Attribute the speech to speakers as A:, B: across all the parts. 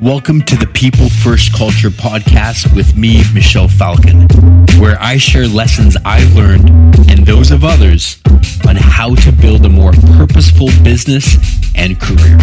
A: Welcome to the People First Culture podcast with me, Michelle Falcon, where I share lessons I've learned and those of others on how to build a more purposeful business and career.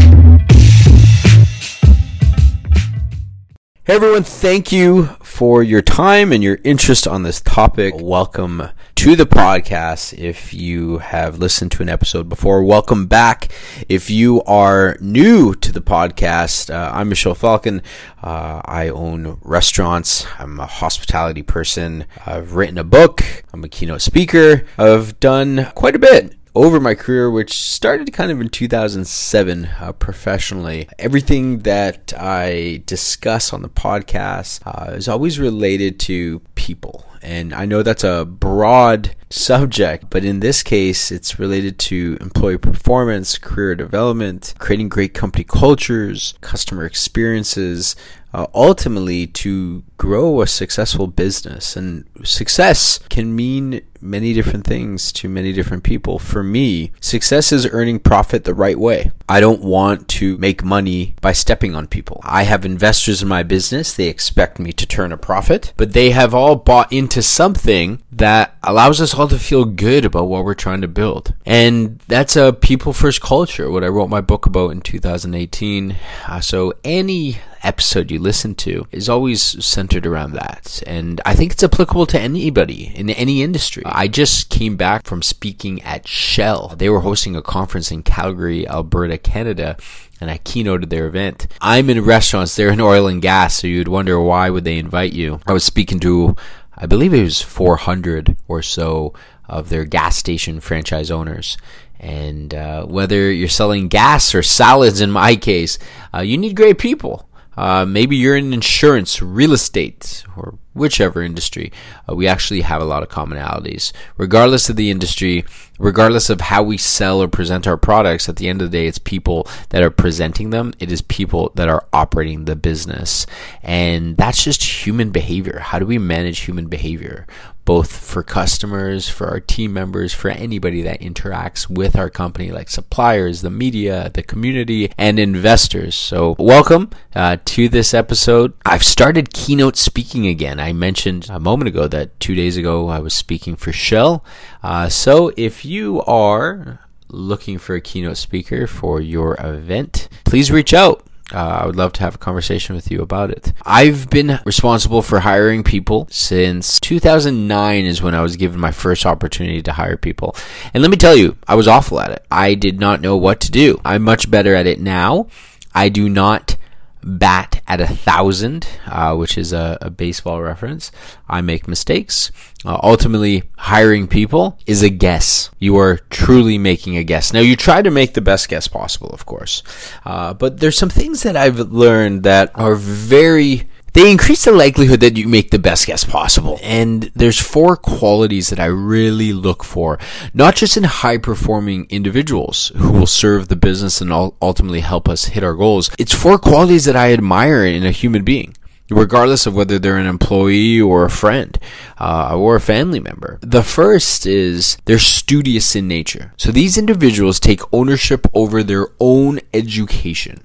B: Hey everyone, thank you for your time and your interest on this topic. Welcome to the podcast. If you have listened to an episode before, welcome back. If you are new to the podcast, uh, I'm Michelle Falcon. Uh, I own restaurants. I'm a hospitality person. I've written a book. I'm a keynote speaker. I've done quite a bit over my career, which started kind of in 2007 uh, professionally, everything that I discuss on the podcast uh, is always related to people. And I know that's a broad subject, but in this case, it's related to employee performance, career development, creating great company cultures, customer experiences, uh, ultimately to grow a successful business. And success can mean many different things to many different people. For me, success is earning profit the right way. I don't want to make money by stepping on people. I have investors in my business. They expect me to turn a profit, but they have all bought into something that allows us all to feel good about what we're trying to build. And that's a people first culture, what I wrote my book about in 2018. Uh, so any episode you listen to is always centered around that. And I think it's applicable to anybody in any industry. I just came back from speaking at Shell. They were hosting a conference in Calgary, Alberta, Canada and I keynoted their event. I'm in restaurants, they're in oil and gas, so you'd wonder why would they invite you. I was speaking to I believe it was 400 or so of their gas station franchise owners. And uh, whether you're selling gas or salads, in my case, uh, you need great people. Uh, maybe you're in insurance, real estate, or whichever industry. Uh, we actually have a lot of commonalities. Regardless of the industry, regardless of how we sell or present our products, at the end of the day, it's people that are presenting them. It is people that are operating the business. And that's just human behavior. How do we manage human behavior? Both for customers, for our team members, for anybody that interacts with our company, like suppliers, the media, the community, and investors. So, welcome uh, to this episode. I've started keynote speaking again. I mentioned a moment ago that two days ago I was speaking for Shell. Uh, so, if you are looking for a keynote speaker for your event, please reach out. Uh, I would love to have a conversation with you about it. I've been responsible for hiring people since 2009 is when I was given my first opportunity to hire people. And let me tell you, I was awful at it. I did not know what to do. I'm much better at it now. I do not bat at a thousand, uh, which is a, a, baseball reference. I make mistakes. Uh, ultimately, hiring people is a guess. You are truly making a guess. Now, you try to make the best guess possible, of course, uh, but there's some things that I've learned that are very they increase the likelihood that you make the best guess possible. And there's four qualities that I really look for, not just in high performing individuals who will serve the business and ultimately help us hit our goals. It's four qualities that I admire in a human being regardless of whether they're an employee or a friend uh, or a family member. The first is they're studious in nature. So these individuals take ownership over their own education.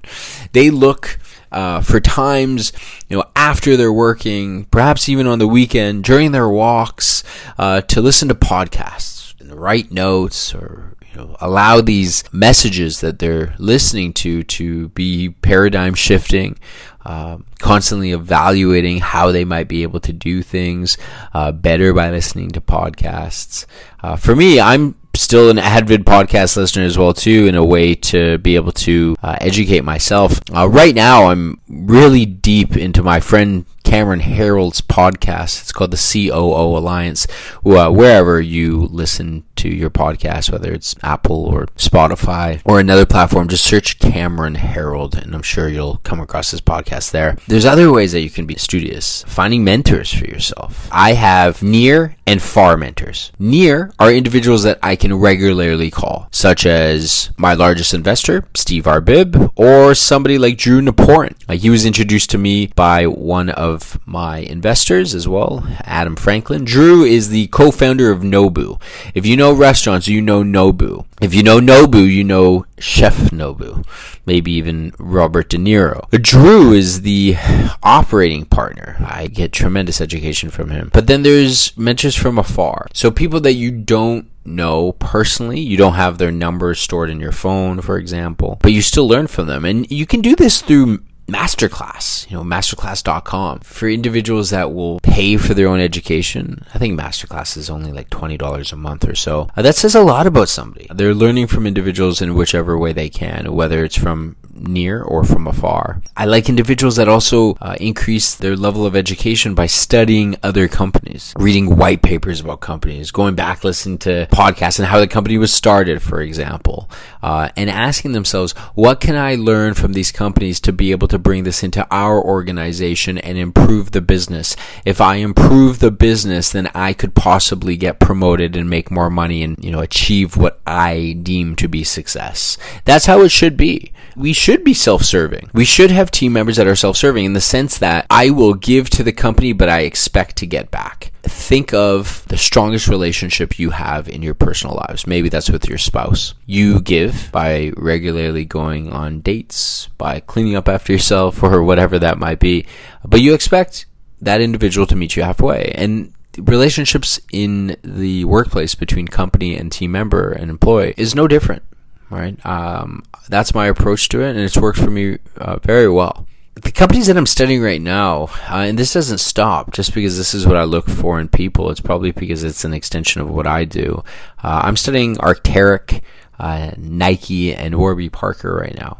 B: They look uh, for times, you know, after they're working, perhaps even on the weekend, during their walks, uh, to listen to podcasts and write notes or you know, allow these messages that they're listening to to be paradigm shifting, uh, constantly evaluating how they might be able to do things uh, better by listening to podcasts. Uh, for me, I'm still an avid podcast listener as well too in a way to be able to uh, educate myself. Uh, right now i'm really deep into my friend Cameron Herold's podcast. It's called the COO Alliance. Uh, wherever you listen to your podcast, whether it's Apple or Spotify or another platform, just search Cameron Herold, and I'm sure you'll come across this podcast there. There's other ways that you can be studious. Finding mentors for yourself. I have near and far mentors. Near are individuals that I can regularly call, such as my largest investor, Steve Arbib, or somebody like Drew Nieporent. Uh, he was introduced to me by one of my investors as well, Adam Franklin. Drew is the co-founder of Nobu. If you know restaurants, you know Nobu. If you know Nobu, you know Chef Nobu. Maybe even Robert De Niro. Drew is the operating partner. I get tremendous education from him. But then there's mentors from afar. So people that you don't know personally. You don't have their numbers stored in your phone, for example, but you still learn from them. And you can do this through masterclass you know masterclass.com for individuals that will pay for their own education i think masterclass is only like $20 a month or so. Uh, that says a lot about somebody. They're learning from individuals in whichever way they can whether it's from near or from afar. I like individuals that also uh, increase their level of education by studying other companies, reading white papers about companies, going back, listening to podcasts and how the company was started, for example, uh, and asking themselves, what can I learn from these companies to be able to bring this into our organization and improve the business? If I improve the business, then I could possibly get promoted and make more money and, you know, achieve what I deem to be success. That's how it should be. We should should be self-serving. We should have team members that are self-serving in the sense that I will give to the company, but I expect to get back. Think of the strongest relationship you have in your personal lives. Maybe that's with your spouse. You give by regularly going on dates, by cleaning up after yourself, or whatever that might be. But you expect that individual to meet you halfway. And relationships in the workplace between company and team member and employee is no different right? Um, that's my approach to it, and it's worked for me uh, very well. The companies that I'm studying right now, uh, and this doesn't stop just because this is what I look for in people. It's probably because it's an extension of what I do. Uh, I'm studying Arc'teryx, uh, Nike, and Warby Parker right now.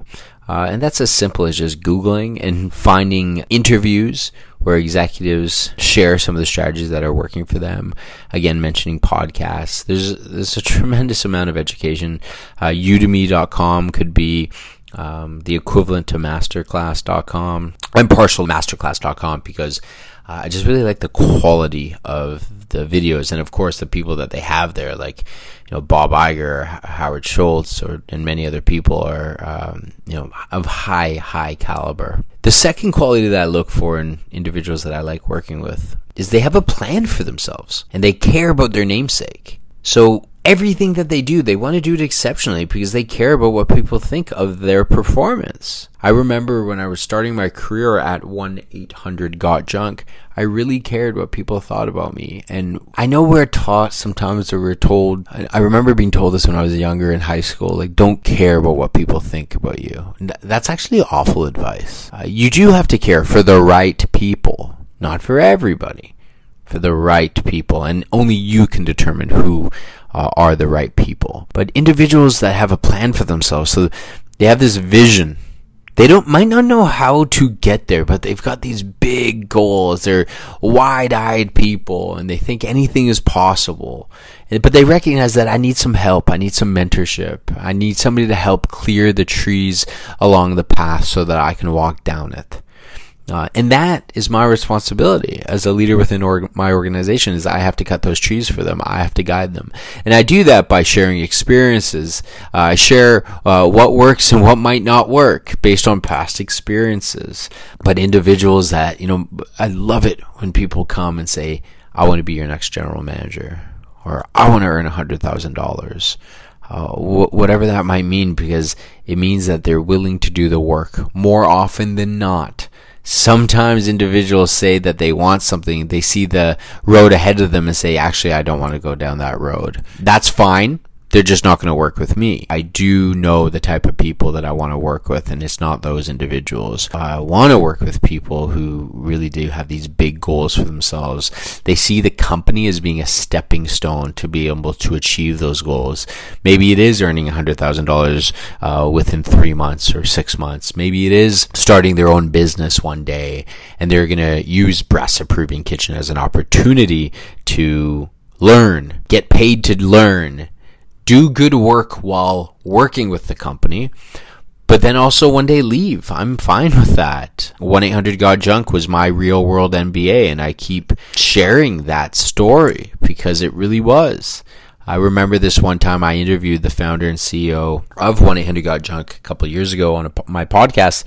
B: Uh, and that's as simple as just Googling and finding interviews where executives share some of the strategies that are working for them. Again, mentioning podcasts. There's, there's a tremendous amount of education. Uh, Udemy.com could be um, the equivalent to masterclass.com. I'm partial masterclass.com because uh, I just really like the quality of the videos and of course the people that they have there like you know Bob Iger, Howard Schultz, or and many other people are um, you know of high high caliber. The second quality that I look for in individuals that I like working with is they have a plan for themselves and they care about their namesake. So everything that they do, they want to do it exceptionally because they care about what people think of their performance. I remember when I was starting my career at 1 800 Got Junk, I really cared what people thought about me. And I know we're taught sometimes or we're told, I remember being told this when I was younger in high school, like, don't care about what people think about you. That's actually awful advice. Uh, you do have to care for the right people, not for everybody for the right people, and only you can determine who uh, are the right people. But individuals that have a plan for themselves, so they have this vision. They don't might not know how to get there, but they've got these big goals. They're wide-eyed people, and they think anything is possible. But they recognize that I need some help. I need some mentorship. I need somebody to help clear the trees along the path so that I can walk down it. Uh, and that is my responsibility as a leader within org- my organization is I have to cut those trees for them. I have to guide them. And I do that by sharing experiences. Uh, I share uh, what works and what might not work based on past experiences. But individuals that, you know, I love it when people come and say, I want to be your next general manager or I want to earn $100,000. Uh, wh- whatever that might mean, because it means that they're willing to do the work more often than not sometimes individuals say that they want something, they see the road ahead of them and say, actually, I don't want to go down that road. That's fine they're just not going to work with me. I do know the type of people that I want to work with, and it's not those individuals. I want to work with people who really do have these big goals for themselves. They see the company as being a stepping stone to be able to achieve those goals. Maybe it is earning $100,000 uh, within three months or six months. Maybe it is starting their own business one day, and they're going to use Brass Approving Kitchen as an opportunity to learn, get paid to learn do good work while working with the company, but then also one day leave. I'm fine with that. 1 800 Got Junk was my real world MBA, and I keep sharing that story because it really was. I remember this one time I interviewed the founder and CEO of 1 800 Got Junk a couple years ago on a, my podcast,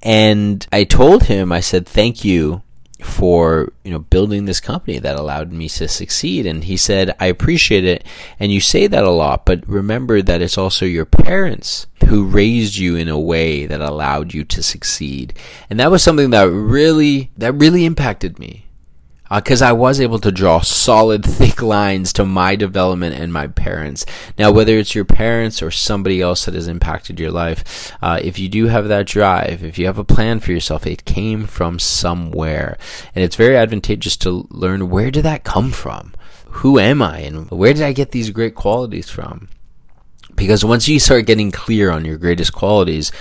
B: And I told him, I said, thank you for you know building this company that allowed me to succeed. And he said i appreciate it and you say that a lot but remember that it's also your parents who raised you in a way that allowed you to succeed. And that was something that really that really impacted me because uh, I was able to draw solid, thick lines to my development and my parents. Now, whether it's your parents or somebody else that has impacted your life, uh, if you do have that drive, if you have a plan for yourself, it came from somewhere. And it's very advantageous to learn where did that come from? Who am I? And where did I get these great qualities from? Because once you start getting clear on your greatest qualities,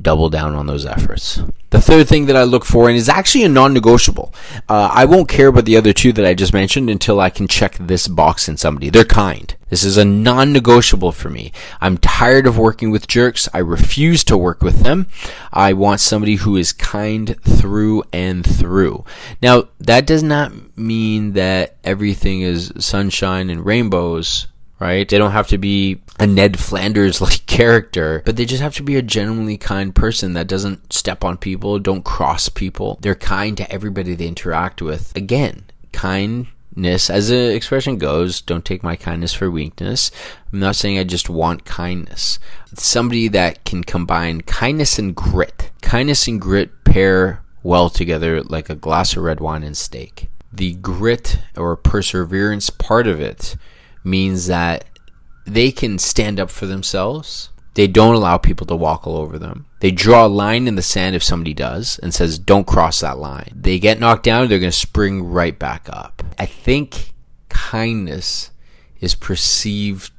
B: double down on those efforts. The third thing that I look for, and is actually a non negotiable, uh, I won't care about the other two that I just mentioned until I can check this box in somebody. They're kind. This is a non negotiable for me. I'm tired of working with jerks. I refuse to work with them. I want somebody who is kind through and through. Now, that does not mean that everything is sunshine and rainbows right? They don't have to be a Ned Flanders like character, but they just have to be a genuinely kind person that doesn't step on people, don't cross people. They're kind to everybody they interact with. Again, kindness, as the expression goes, don't take my kindness for weakness. I'm not saying I just want kindness. It's somebody that can combine kindness and grit. Kindness and grit pair well together like a glass of red wine and steak. The grit or perseverance part of it means that they can stand up for themselves. They don't allow people to walk all over them. They draw a line in the sand if somebody does and says, don't cross that line. They get knocked down, they're going to spring right back up. I think kindness is perceived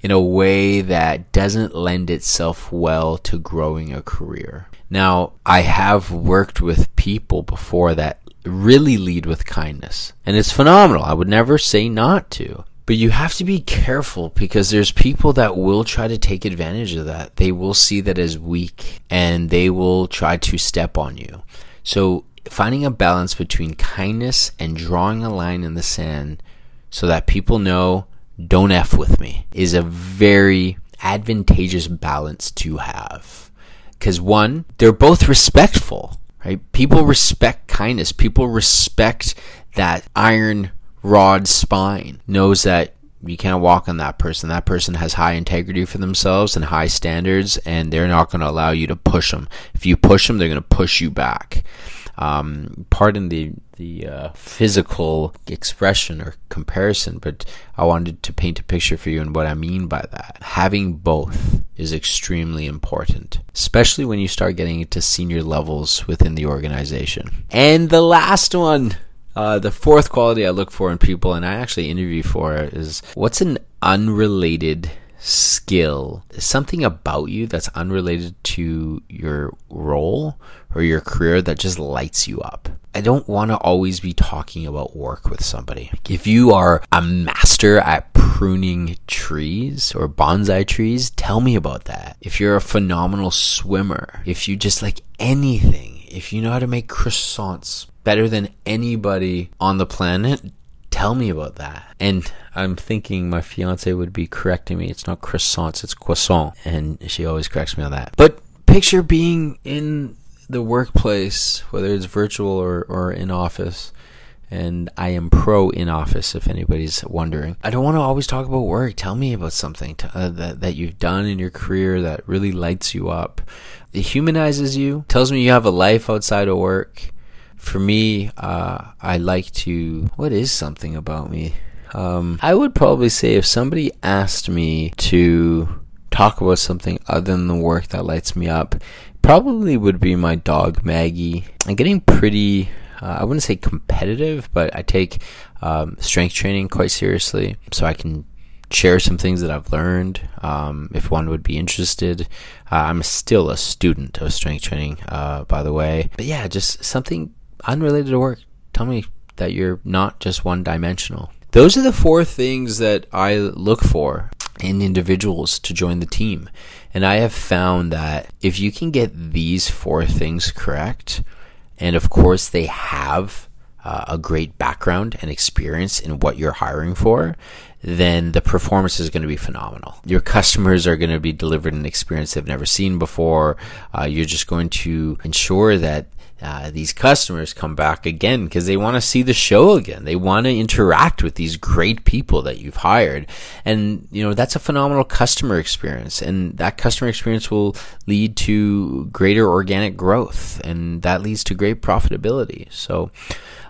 B: in a way that doesn't lend itself well to growing a career. Now, I have worked with people before that really lead with kindness, and it's phenomenal. I would never say not to. But you have to be careful because there's people that will try to take advantage of that. They will see that as weak and they will try to step on you. So finding a balance between kindness and drawing a line in the sand so that people know don't F with me is a very advantageous balance to have. Because one, they're both respectful, right? People respect kindness. People respect that iron rod spine knows that you can't walk on that person. That person has high integrity for themselves and high standards, and they're not going to allow you to push them. If you push them, they're going to push you back. Um, pardon the the uh, physical expression or comparison, but I wanted to paint a picture for you and what I mean by that. Having both is extremely important, especially when you start getting into senior levels within the organization. And the last one uh, the fourth quality I look for in people, and I actually interview for, is what's an unrelated skill, something about you that's unrelated to your role or your career that just lights you up. I don't want to always be talking about work with somebody. If you are a master at pruning trees or bonsai trees, tell me about that. If you're a phenomenal swimmer, if you just like anything, if you know how to make croissants, better than anybody on the planet, tell me about that. And I'm thinking my fiance would be correcting me. It's not croissants, it's croissant. And she always corrects me on that. But picture being in the workplace, whether it's virtual or, or in office. And I am pro in office, if anybody's wondering. I don't want to always talk about work. Tell me about something to, uh, that, that you've done in your career that really lights you up. It humanizes you, tells me you have a life outside of work for me, uh, I like to. What is something about me? Um, I would probably say if somebody asked me to talk about something other than the work that lights me up, probably would be my dog Maggie. I'm getting pretty. Uh, I wouldn't say competitive, but I take um, strength training quite seriously, so I can share some things that I've learned. Um, if one would be interested, uh, I'm still a student of strength training, uh, by the way. But yeah, just something unrelated to work. Tell me that you're not just one dimensional. Those are the four things that I look for in individuals to join the team. And I have found that if you can get these four things correct, and of course they have uh, a great background and experience in what you're hiring for, then the performance is going to be phenomenal. Your customers are going to be delivered an experience they've never seen before. Uh, you're just going to ensure that uh, these customers come back again because they want to see the show again. They want to interact with these great people that you've hired. And, you know, that's a phenomenal customer experience. And that customer experience will lead to greater organic growth and that leads to great profitability. So,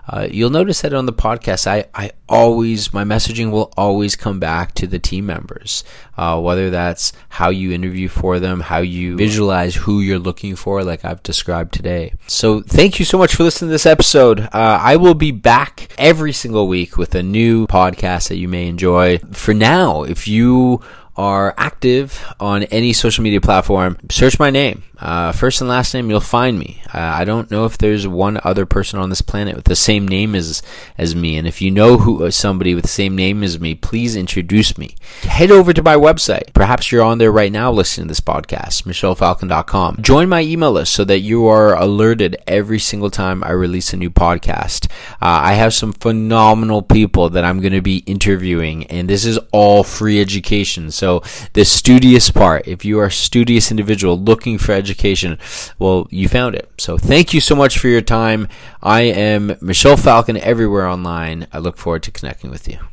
B: uh, you'll notice that on the podcast, I, I always, my messaging will always come back to the team members, uh, whether that's how you interview for them, how you visualize who you're looking for, like I've described today. So thank you so much for listening to this episode. Uh, I will be back every single week with a new podcast that you may enjoy. For now, if you are active on any social media platform, search my name uh, first and last name, you'll find me. Uh, I don't know if there's one other person on this planet with the same name as as me, and if you know who uh, somebody with the same name as me, please introduce me. Head over to my website. Perhaps you're on there right now listening to this podcast, michellefalcon.com. Join my email list so that you are alerted every single time I release a new podcast. Uh, I have some phenomenal people that I'm going to be interviewing, and this is all free education. So the studious part, if you are a studious individual looking for education. Well, you found it. So thank you so much for your time. I am Michelle Falcon everywhere online. I look forward to connecting with you.